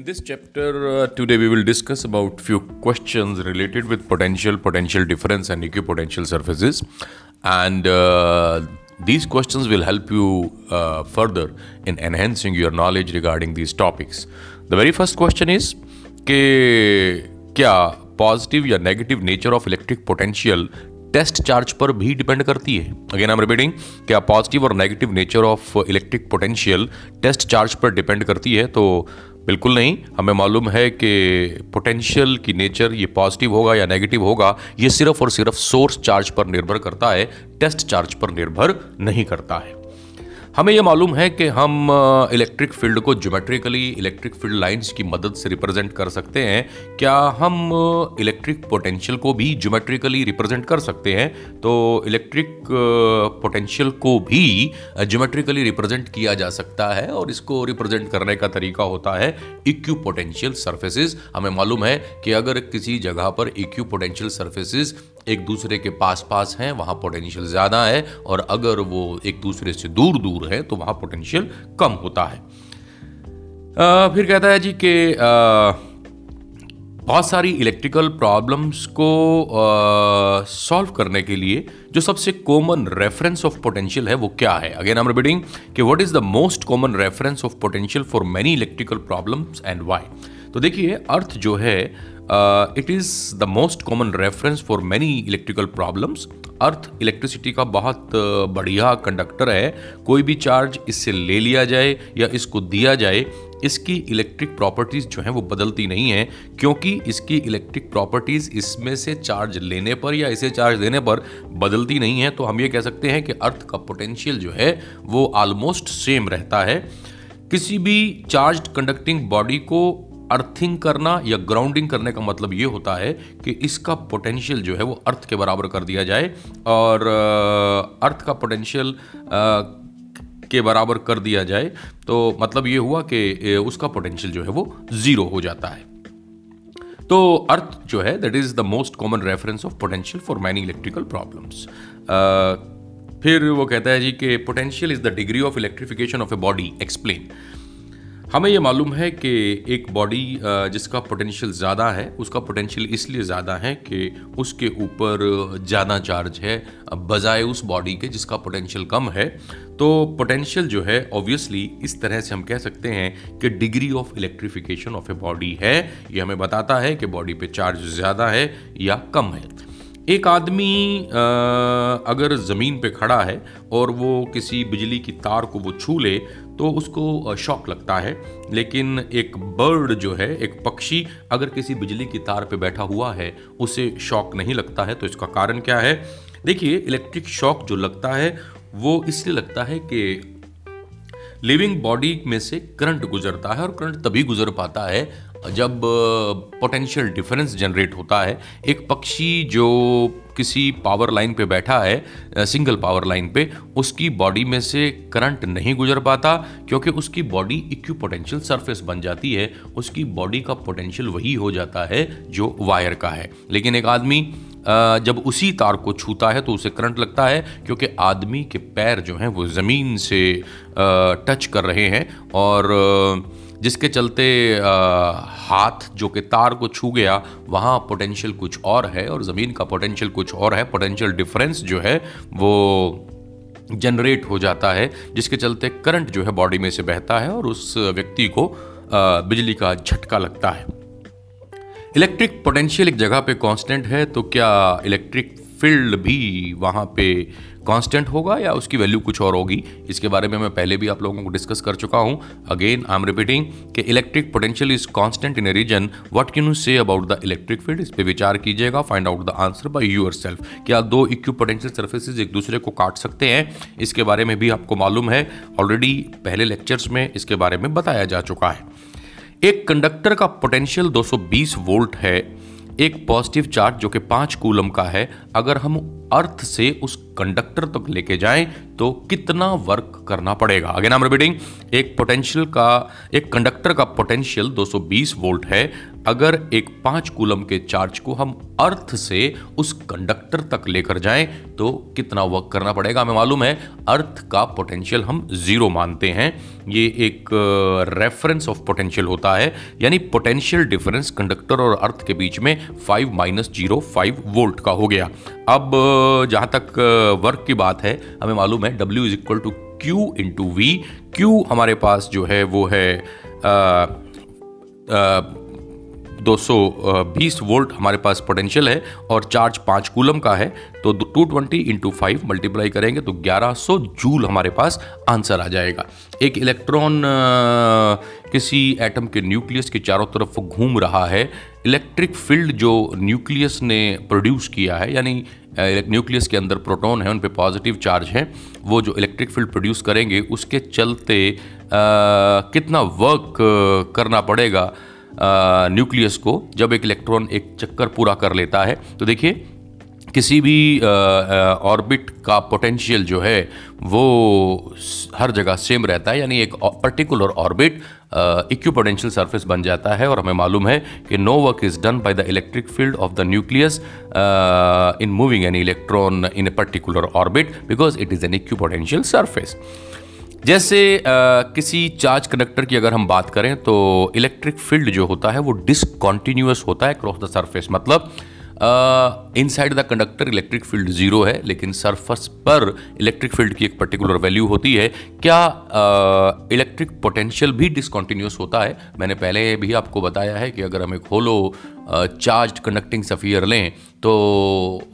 In this chapter, uh, today we will discuss about few questions related with potential, potential difference, and equipotential surfaces, and uh, these questions will help you uh, further in enhancing your knowledge regarding these topics. The very first question is कि क्या positive या negative nature of electric potential test charge पर भी depend करती है again I repeating क्या positive और negative nature of electric potential test charge पर डिपेंड करती है तो बिल्कुल नहीं। हमें मालूम है कि पोटेंशियल की नेचर ये पॉजिटिव होगा या नेगेटिव होगा, ये सिर्फ़ और सिर्फ़ सोर्स चार्ज पर निर्भर करता है टेस्ट चार्ज पर निर्भर नहीं करता है। हमें यह मालूम है कि हम इलेक्ट्रिक फ़ील्ड को ज्योमेट्रिकली इलेक्ट्रिक फ़ील्ड लाइंस की मदद से रिप्रेजेंट कर सकते हैं। क्या हम इलेक्ट्रिक पोटेंशियल को भी ज्योमेट्रिकली रिप्रेजेंट कर सकते हैं? तो इलेक्ट्रिक पोटेंशियल को भी ज्योमेट्रिकली रिप्रेजेंट किया जा सकता है और इसको रिप्रेजेंट करने का तरीका होता है इक्यू पोटेंशियल सर्फेसिस हमें मालूम है कि अगर किसी जगह पर इक्यू पोटेंशियल सर्फेसिस एक दूसरे के पास पास हैं वहाँ पोटेंशियल ज़्यादा है और अगर वो एक दूसरे से दूर दूर है तो वहाँ पोटेंशियल कम होता है। आ, फिर कहता है जी कि बहुत सारी इलेक्ट्रिकल प्रॉब्लम्स को सॉल्व करने के लिए जो सबसे कॉमन रेफरेंस ऑफ़ पोटेंशियल है वो क्या है? अगेन आई एम रिपीटिंग कि what is the most common reference of potential for many electrical problems and why तो देखिए अर्थ जो है it is the most common reference for many electrical problems earth electricity का बहुत uh, बढ़िया conductor है। कोई भी चार्ज इससे ले लिया जाए या इसको दिया जाए इसकी इलेक्ट्रिक प्रॉपर्टीज़ जो हैं वो बदलती नहीं हैं क्योंकि इसकी इलेक्ट्रिक प्रॉपर्टीज़ इसमें से चार्ज लेने पर या इसे चार्ज देने पर बदलती नहीं है। तो हम ये कह सकते हैं कि अर्थ का पोटेंशियल जो है वो ऑलमोस्ट सेम रहता है। किसी भी चार्ज कंडक्टिंग बॉडी को अर्थिंग करना या ग्राउंडिंग करने का मतलब ये होता है कि इसका पोटेंशियल जो है वो अर्थ के बराबर कर दिया जाए और अर्थ का पोटेंशियल के बराबर कर दिया जाए। तो मतलब ये हुआ कि उसका पोटेंशियल जो है वो ज़ीरो हो जाता है। तो अर्थ जो है that is the most common reference of potential for many electrical problems फिर वो कहता है जी कि potential is the degree of electrification of a body explain हमें ये मालूम है कि एक बॉडी जिसका पोटेंशियल ज़्यादा है, उसका पोटेंशियल इसलिए ज़्यादा है कि उसके ऊपर ज़्यादा चार्ज है, बजाय उस बॉडी के जिसका पोटेंशियल कम है। तो पोटेंशियल जो है ऑब्वियसली इस तरह से हम कह सकते हैं कि degree of electrification of a body है। ये हमें बताता है कि बॉडी पे चार्ज ज़्यादा है या कम है। एक आदमी अगर ज़मीन पे खड़ा है और वो किसी बिजली की तार को वो छू ले तो उसको शॉक लगता है। लेकिन एक बर्ड जो है, एक पक्षी, अगर किसी बिजली की तार पर बैठा हुआ है, उसे शॉक नहीं लगता है। तो इसका कारण क्या है? देखिए, इलेक्ट्रिक शॉक जो लगता है, वो इसलिए लगता है कि लिविंग बॉडी में से करंट गुजरता है और करंट तभी गुजर पाता है जब पोटेंशियल डिफरेंस जनरेट होता है, एक पक्षी जो किसी पावर लाइन पे बैठा है सिंगल पावर लाइन पे, उसकी बॉडी में से करंट नहीं गुजर पाता, क्योंकि उसकी बॉडी इक्यू पोटेंशियल सरफेस बन जाती है, उसकी बॉडी का पोटेंशियल वही हो जाता है जो वायर का है। लेकिन एक आदमी जब उसी तार को छूता है तो उसे करंट लगता है, क्योंकि आदमी के पैर जो हैं, वो ज़मीन से टच कर रहे हैं, और जिसके चलते आ, हाथ जो कि तार को छू गया वहाँ पोटेंशियल कुछ और है और ज़मीन का पोटेंशियल कुछ और है। पोटेंशियल डिफरेंस जो है वो जनरेट हो जाता है जिसके चलते करंट जो है बॉडी में से बहता है और उस व्यक्ति को आ, बिजली का झटका लगता है। इलेक्ट्रिक पोटेंशियल एक जगह पे कांस्टेंट है तो क्या इलेक्ट्रिक फ़ील्ड भी वहाँ पे कांस्टेंट होगा या उसकी वैल्यू कुछ और होगी? इसके बारे में मैं पहले भी आप लोगों को डिस्कस कर चुका हूँ। अगेन आई एम रिपीटिंग कि electric potential is constant in a region what can you say about the electric field इस पर विचार कीजिएगा find out the answer by yourself क्या दो इक्यू पोटेंशियल सर्फेसिस एक दूसरे को काट सकते हैं? इसके बारे में भी आपको मालूम है। ऑलरेडी पहले लेक्चर्स में इसके बारे में बताया जा चुका है। एक कंडक्टर का पोटेंशियल 220 वोल्ट है। एक पॉजिटिव चार्ज जो कि पाँच कूलम का है। अगर हम अर्थ से उस कंडक्टर तक लेके जाएँ तो कितना वर्क करना पड़ेगा? आगे नाम रिपीटिंग एक पोटेंशियल का, एक कंडक्टर का पोटेंशियल 220 वोल्ट है। अगर एक पाँच कूलम के चार्ज को हम अर्थ से उस कंडक्टर तक लेकर जाएँ तो कितना वर्क करना पड़ेगा? हमें मालूम है, अर्थ का पोटेंशियल हम ज़ीरो मानते हैं। ये एक रेफरेंस ऑफ़ पोटेंशियल होता है। यानी पोटेंशियल डिफरेंस कंडक्टर और अर्थ के बीच में five minus zero five volt का हो गया। अब जहाँ तक वर्क की बात है हमें मालूम है W is equal to Q into V Q हमारे पास जो है वो है आ, 220 वोल्ट हमारे पास पोटेंशियल है और चार्ज पाँच कूलम का है। तो 220 ट्वेंटी इंटू फाइव मल्टीप्लाई करेंगे तो 1100 जूल हमारे पास आंसर आ जाएगा। एक इलेक्ट्रॉन किसी एटम के न्यूक्लियस के चारों तरफ़ घूम रहा है। इलेक्ट्रिक फ़ील्ड जो न्यूक्लियस ने प्रोड्यूस किया है यानी न्यूक्लियस के अंदर प्रोटॉन है उन पर पॉजिटिव चार्ज है वो जो इलेक्ट्रिक फ़ील्ड प्रोड्यूस करेंगे उसके चलते आ, कितना वर्क करना पड़ेगा न्यूक्लियस को जब एक इलेक्ट्रॉन एक चक्कर पूरा कर लेता है। तो देखिए किसी भी ऑर्बिट का पोटेंशियल जो है वो हर जगह सेम रहता है। यानी एक particular orbit equipotential surface बन जाता है और हमें मालूम है कि no work is done by the electric field of the nucleus in moving an electron in a particular orbit because it is an equipotential surface जैसे आ, किसी चार्ज कंडक्टर की अगर हम बात करें तो इलेक्ट्रिक फ़ील्ड जो होता है वो डिसकॉन्टिन्यूस होता है क्रॉस द सरफेस मतलब inside the conductor electric field zero है लेकिन सरफेस पर इलेक्ट्रिक फ़ील्ड की एक पर्टिकुलर वैल्यू होती है। क्या इलेक्ट्रिक uh, पोटेंशियल भी डिसकॉन्टिन्यूस होता है? मैंने पहले भी आपको बताया है कि अगर हम एक होलो चार्ज कंडक्टिंग सफ़ियर लें तो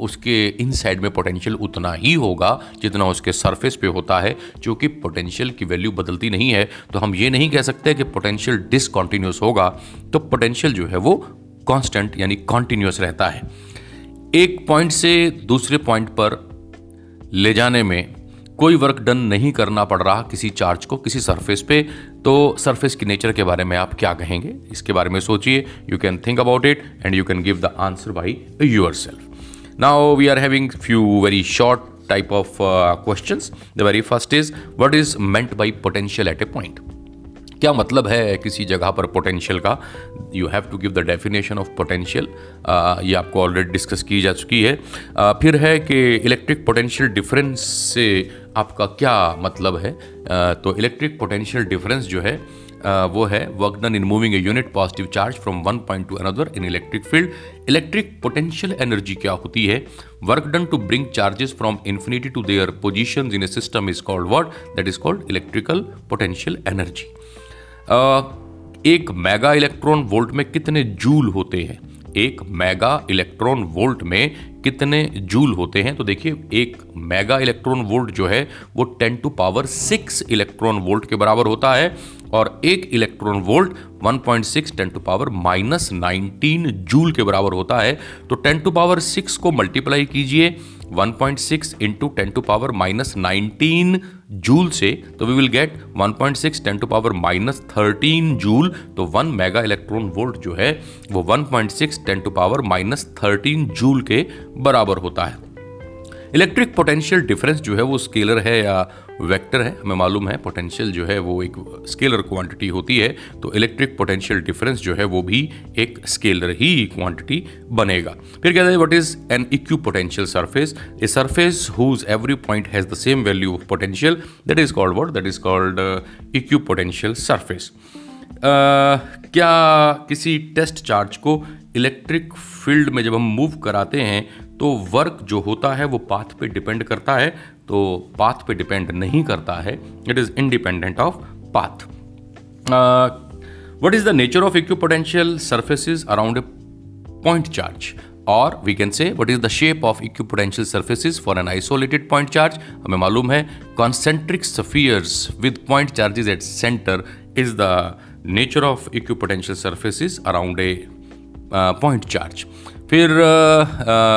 उसके इन साइड में पोटेंशियल उतना ही होगा जितना उसके सरफेस पे होता है क्योंकि पोटेंशियल की वैल्यू बदलती नहीं है। तो हम ये नहीं कह सकते कि पोटेंशियल डिसकॉन्टिन्यूस होगा। तो पोटेंशियल जो है वो कांस्टेंट यानी कॉन्टिन्यूस रहता है। एक पॉइंट से दूसरे पॉइंट पर ले जाने में कोई वर्क डन नहीं करना पड़ रहा किसी चार्ज को, किसी सरफेस पे। तो सरफेस की नेचर के बारे में आप क्या कहेंगे? इसके बारे में सोचिए you can think about it and you can give the answer by yourself now we are having few very short type of question the very first is what is meant by potential at a point क्या मतलब है किसी जगह पर potential का? You have to give the definition of potential ये आपको already discuss की जा चुकी है। Uh, फिर है कि इलेक्ट्रिक पोटेंशियल डिफरेंस से आपका क्या मतलब है? Uh, तो इलेक्ट्रिक पोटेंशियल डिफरेंस जो है uh, वो है work done in moving a unit positive charge from one point to another in electric field electric potential energy क्या होती है? Work done to bring charges from infinity to their position in a system is called word that is called electrical potential energy एक mega electron volt में कितने joule होते हैं? एक mega electron volt में कितने जूल होते हैं? तो देखिए, एक मेगा इलेक्ट्रॉन वोल्ट जो है, वो 10 टू पावर 6 इलेक्ट्रॉन वोल्ट के बराबर होता है और एक electron volt 1.6 10 to power minus nineteen joule के बराबर होता है। तो 10 टू पावर 6 को मल्टीप्लाई कीजिए 1.6 point six into ten to power minus nineteen joule से तो we will get 1.6 point six ten to power minus thirteen joule तो वन मेगा इलेक्ट्रॉन वोल्ट जो है, वो 1.6 point six ten to power minus thirteen joule के बराबर होता है। इलेक्ट्रिक पोटेंशियल डिफरेंस जो है वो स्केलर है या वेक्टर है, हमें मालूम है, पोटेंशियल जो है वो एक स्केलर क्वांटिटी होती है तो इलेक्ट्रिक पोटेंशियल डिफरेंस जो है वो भी एक स्केलर ही क्वांटिटी बनेगा। फिर कहते हैं what is an equipotential surface a surface whose every point has the same value of potential that is called what that is called equipotential surface क्या किसी टेस्ट चार्ज को इलेक्ट्रिक फ़ील्ड में जब हम मूव कराते हैं तो वर्क जो होता है, वो पाथ पे डिपेंड करता है। तो पाथ पे डिपेंड नहीं करता है। It is independent of path what is the nature of equipotential surfaces around point charge और we can say what is the shape of equipotential surfaces for an isolated point charge हमें मालूम है concentric spheres with point charges at centre is the nature of equipotential surfaces around a point charge फिर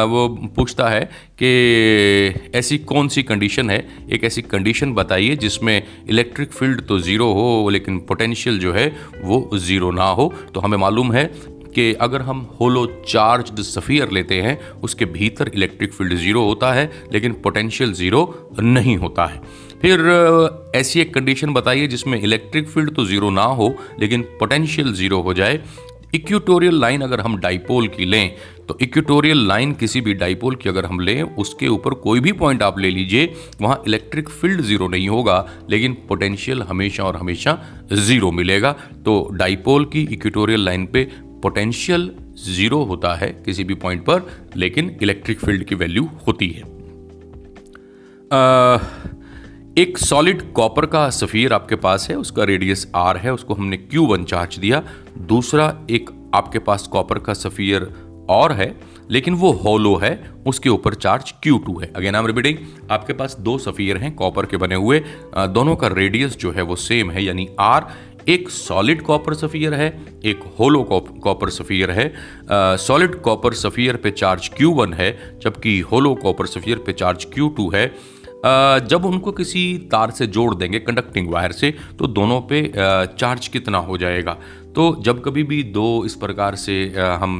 वो पूछता है कि ऐसी कौन सी कंडीशन है? एक ऐसी कंडीशन बताइए जिसमें इलेक्ट्रिक फ़ील्ड तो ज़ीरो हो, लेकिन पोटेंशियल जो है वो ज़ीरो ना हो। तो हमें मालूम है कि अगर हम होलो चार्ज सफ़ियर लेते हैं, उसके भीतर इलेक्ट्रिक फ़ील्ड ज़ीरो होता है, लेकिन पोटेंशियल ज़ीरो नहीं होता है। फिर ऐसी एक कंडीशन बताइए जिसमें इलेक्ट्रिक फ़ील्ड तो ज़ीरो ना हो, लेकिन पोटेंशियल ज़ीरो हो जाए। इक्वेटोरियल लाइन अगर हम डाइपोल की लें तो इक्वेटोरियल लाइन किसी भी डाइपोल की अगर हम लें उसके ऊपर कोई भी पॉइंट आप ले लीजिए वहाँ इलेक्ट्रिक फ़ील्ड ज़ीरो नहीं होगा लेकिन पोटेंशियल हमेशा और हमेशा ज़ीरो मिलेगा। तो डाइपोल की इक्वेटोरियल लाइन पे पोटेंशियल ज़ीरो होता है किसी भी पॉइंट पर लेकिन इलेक्ट्रिक फ़ील्ड की वैल्यू होती है। आ, एक सॉलिड कॉपर का सफ़ीर आपके पास है उसका रेडियस आर है उसको हमने क्यू वन चार्ज दिया। दूसरा एक आपके पास कॉपर का सफ़ीर और है, लेकिन वो होलो है, उसके ऊपर चार्ज Q2 है। अगेन आई एम रिपीटिंग आपके पास दो सफ़ीर हैं कॉपर के बने हुए दोनों का रेडियस जो है वो सेम है, यानी R, एक सॉलिड कॉपर सफ़ियर है, एक होलो कॉपर सफ़ियर है। सॉलिड कॉपर सफ़ियर पे चार्ज Q1 है, जबकि होलो कॉपर सफ़ियर पे चार्ज Q2 है। जब उनको किसी तार से जोड़ देंगे कंडक्टिंग वायर से तो दोनों पे चार्ज कितना हो जाएगा? तो जब कभी भी दो इस प्रकार से हम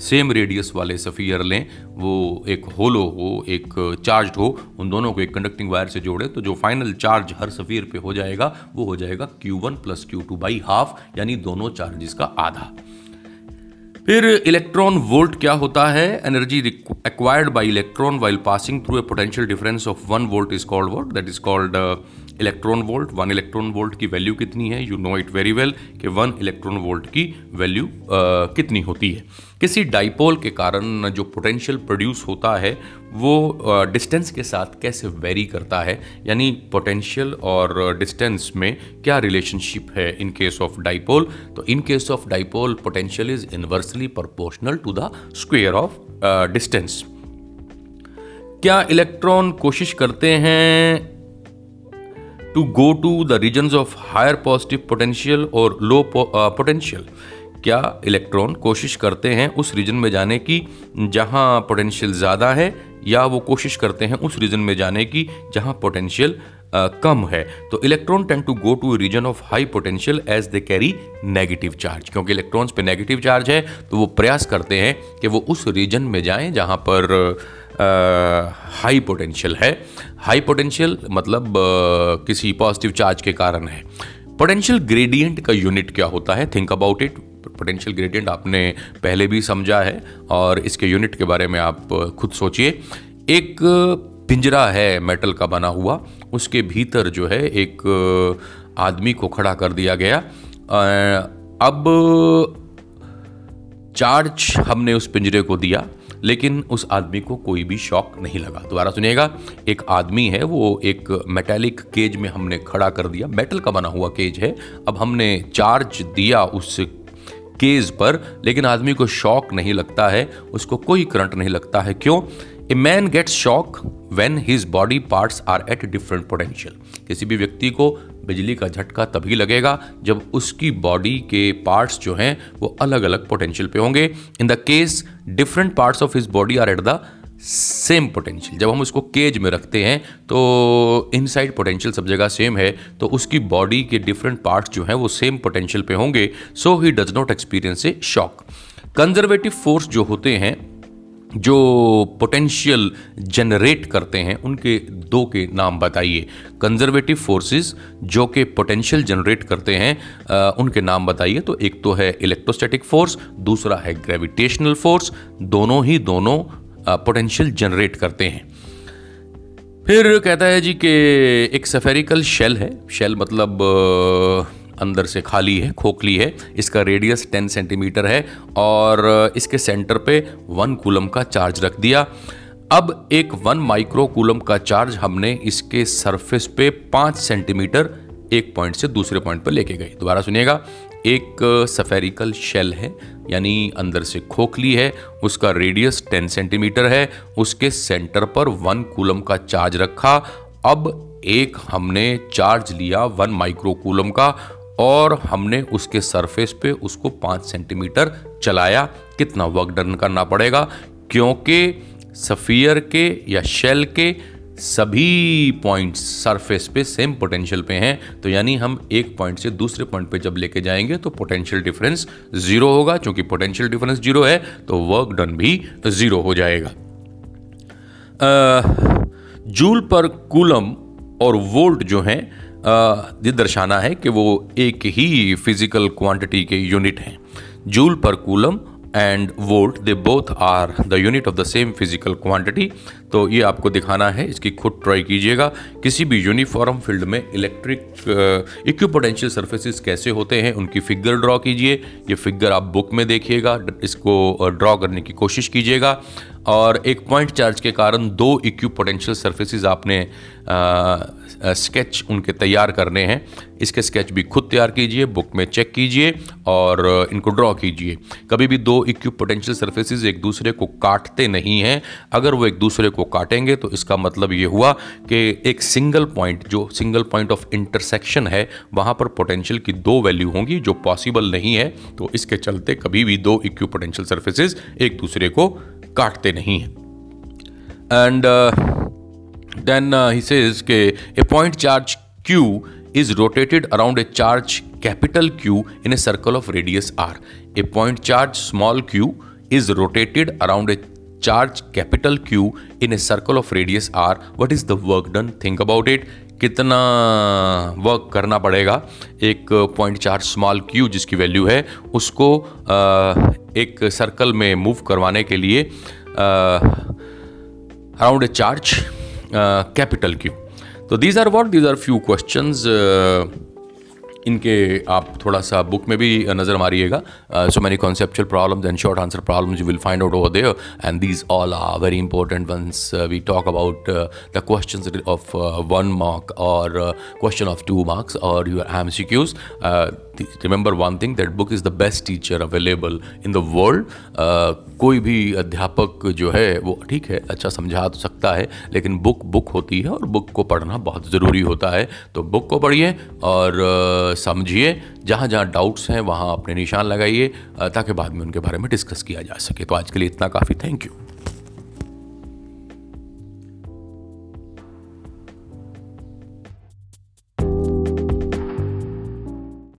सेम रेडियस वाले सफ़ियर लें, वो एक होलो हो, एक चार्ज हो, उन दोनों को एक कंडक्टिंग वायर से जोड़े तो जो फाइनल चार्ज हर सफ़ियर पे हो जाएगा, वो हो जाएगा Q1 one plus Q two by half यानी दोनों चार्जेस का आधा। फिर इलेक्ट्रॉन वोल्ट क्या होता है? Energy acquired by electron while passing through a potential difference of one volt is called volt that is called electron volt one electron volt की value कितनी है? You know it very well कि one electron volt की value कितनी होती है। किसी dipole के कारण जो पोटेंशियल प्रोड्यूस होता है, वो डिस्टेंस के साथ कैसे वेरी करता है? यानी पोटेंशियल और डिस्टेंस में क्या रिलेशनशिप है इन केस ऑफ़ डाइपोल तो in case of dipole potential is inversely proportional to the square of distance क्या इलेक्ट्रॉन कोशिश करते हैं to go to the regions of higher positive potential और low uh, potential. क्या इलेक्ट्रॉन कोशिश करते हैं उस रीजन में जाने की जहाँ पोटेंशियल ज़्यादा है या वो कोशिश करते हैं उस रीजन में जाने की जहाँ पोटेंशियल कम है? तो electron tend to go to region of high potential as they carry negative charge क्योंकि इलेक्ट्रॉन्स पे नेगेटिव चार्ज है तो वो प्रयास करते हैं कि वो उस रीजन में जाएँ जहाँ पर हाई पोटेंशियल है। हाई पोटेंशियल मतलब किसी पॉजिटिव चार्ज के कारण है। पोटेंशियल ग्रेडियंट का यूनिट क्या होता है? Think about it potential gradient आपने पहले भी समझा है और इसके यूनिट के बारे में आप खुद सोचिए। एक पिंजरा है मेटल का बना हुआ। उसके भीतर जो है एक आदमी को खड़ा कर दिया गया। अब चार्ज हमने उस पिंजरे को दिया। लेकिन उस आदमी को कोई भी शौक नहीं लगा। दोबारा सुनिएगा, एक आदमी है, वो एक मेटेलिक केज में हमने खड़ा कर दिया। मेटल का बना हुआ केज है। अब हमने चार्ज दिया उस केज पर, लेकिन आदमी को शौक नहीं लगता है, उसको कोई करंट नहीं लगता है। क्यों? A man gets shock when his body parts are at different potential किसी भी व्यक्ति को बिजली का झटका तभी लगेगा जब उसकी बॉडी के पार्ट्स जो हैं वो अलग अलग पोटेंशियल पे होंगे। In the case different parts of his body are at the same potential जब हम उसको केज में रखते हैं तो इनसाइड पोटेंशियल सब जगह सेम है तो उसकी बॉडी के डिफरेंट पार्ट्स जो हैं वो सेम पोटेंशियल पे होंगे। So he does not experience a shock conservative force जो होते हैं जो पोटेंशियल जनरेट करते हैं उनके दो के नाम बताइए। कंजर्वेटिव फोर्सेस जो कि पोटेंशियल जनरेट करते हैं आ, उनके नाम बताइए। तो एक तो है इलेक्ट्रोस्टैटिक फोर्स दूसरा है ग्रेविटेशनल फोर्स दोनों ही दोनों पोटेंशियल जनरेट करते हैं। फिर कहता है जी कि एक सफेरिकल शेल है। शेल मतलब आ, अंदर से खाली है, खोखली है। इसका रेडियस 10 सेंटीमीटर है और इसके सेंटर पे वन कूलम का चार्ज रख दिया। अब एक वन माइक्रो कूलम का चार्ज हमने इसके सरफेस पे पाँच सेंटीमीटर एक पॉइंट से दूसरे पॉइंट पर लेके गए। दोबारा सुनिएगा। एक सफेरिकल शेल है, यानी अंदर से खोखली है, उसका रेडियस 10 सेंटीमीटर है, उसके सेंटर पर वन कूलम का चार्ज रखा। अब एक हमने चार्ज लिया वन माइक्रो कूलम का और हमने उसके सरफेस पे उसको पाँच सेंटीमीटर चलाया। कितना वर्क डन करना पड़ेगा? क्योंकि सफ़ियर के या शेल के सभी पॉइंट्स सरफेस पे सेम पोटेंशियल पे हैं। तो यानी हम एक पॉइंट से दूसरे पॉइंट पे जब लेके जाएँगे तो पोटेंशियल डिफरेंस ज़ीरो होगा। क्योंकि पोटेंशियल डिफरेंस ज़ीरो है तो वर्क डन भी ज़ीरो हो जाएगा। जूल पर कूलम और वोल्ट जो हैं ये दर्शाना है कि वो एक ही फ़िज़िकल क्वांटिटी के यूनिट हैं। Joule per coulomb and volt they both are the unit of the same physical quantity तो ये आपको दिखाना है, इसकी खुद ट्राई कीजिएगा। किसी भी यूनिफॉर्म फ़ील्ड में इलेक्ट्रिक इक्विपोटेंशियल सर्फेसिस कैसे होते हैं, उनकी फिगर ड्रॉ कीजिए। ये फिगर आप बुक में देखिएगा, इसको ड्रॉ करने की कोशिश कीजिएगा। और एक पॉइंट चार्ज के कारण दो इक्यू पोटेंशियल सर्फेसिस आपने स्केच उनके तैयार करने हैं। इसके स्केच भी खुद तैयार कीजिए बुक में चेक कीजिए और इनको ड्रॉ कीजिए। कभी भी दो इक्यू पोटेंशियल सर्फेसिस एक दूसरे को काटते नहीं हैं। अगर वो एक दूसरे को काटेंगे तो इसका मतलब ये हुआ कि एक सिंगल पॉइंट जो सिंगल पॉइंट ऑफ़ इंटरसेक्शन है, वहाँ पर पोटेंशियल की दो वैल्यू होंगी जो पॉसिबल नहीं है। तो इसके चलते कभी भी दो इक्यू पोटेंशियल सर्फेसिस एक दूसरे को काटते नहीं हैं। And then he says a point charge Q is rotated around a charge capital Q in a circle of radius R a point charge small Q is rotated around a charge capital Q in a circle of radius R what is the work done think about it कितना work करना पड़ेगा? एक point charge small Q जिसकी value है, उसको एक circle में move करवाने के लिए around a charge capital Q तो these are what these are few question इनके आप थोड़ा सा बुक में भी नज़र मारिएगा। So many conceptual problems and short answer problems you will find out over there and these all are very important once we talk about the question of one mark और question of two marks और your M C Qs remember one thing that book is the best teacher available in the world कोई भी अध्यापक जो है वो ठीक है अच्छा समझा तो सकता है लेकिन बुक बुक होती है और बुक को पढ़ना बहुत ज़रूरी होता है। तो बुक को पढ़िए और uh, समझिए जहाँ जहाँ डाउट्स हैं वहाँ अपने निशान लगाइए ताकि बाद में उनके बारे में डिस्कस किया जा सके। तो आज के लिए इतना काफ़ी। Thank you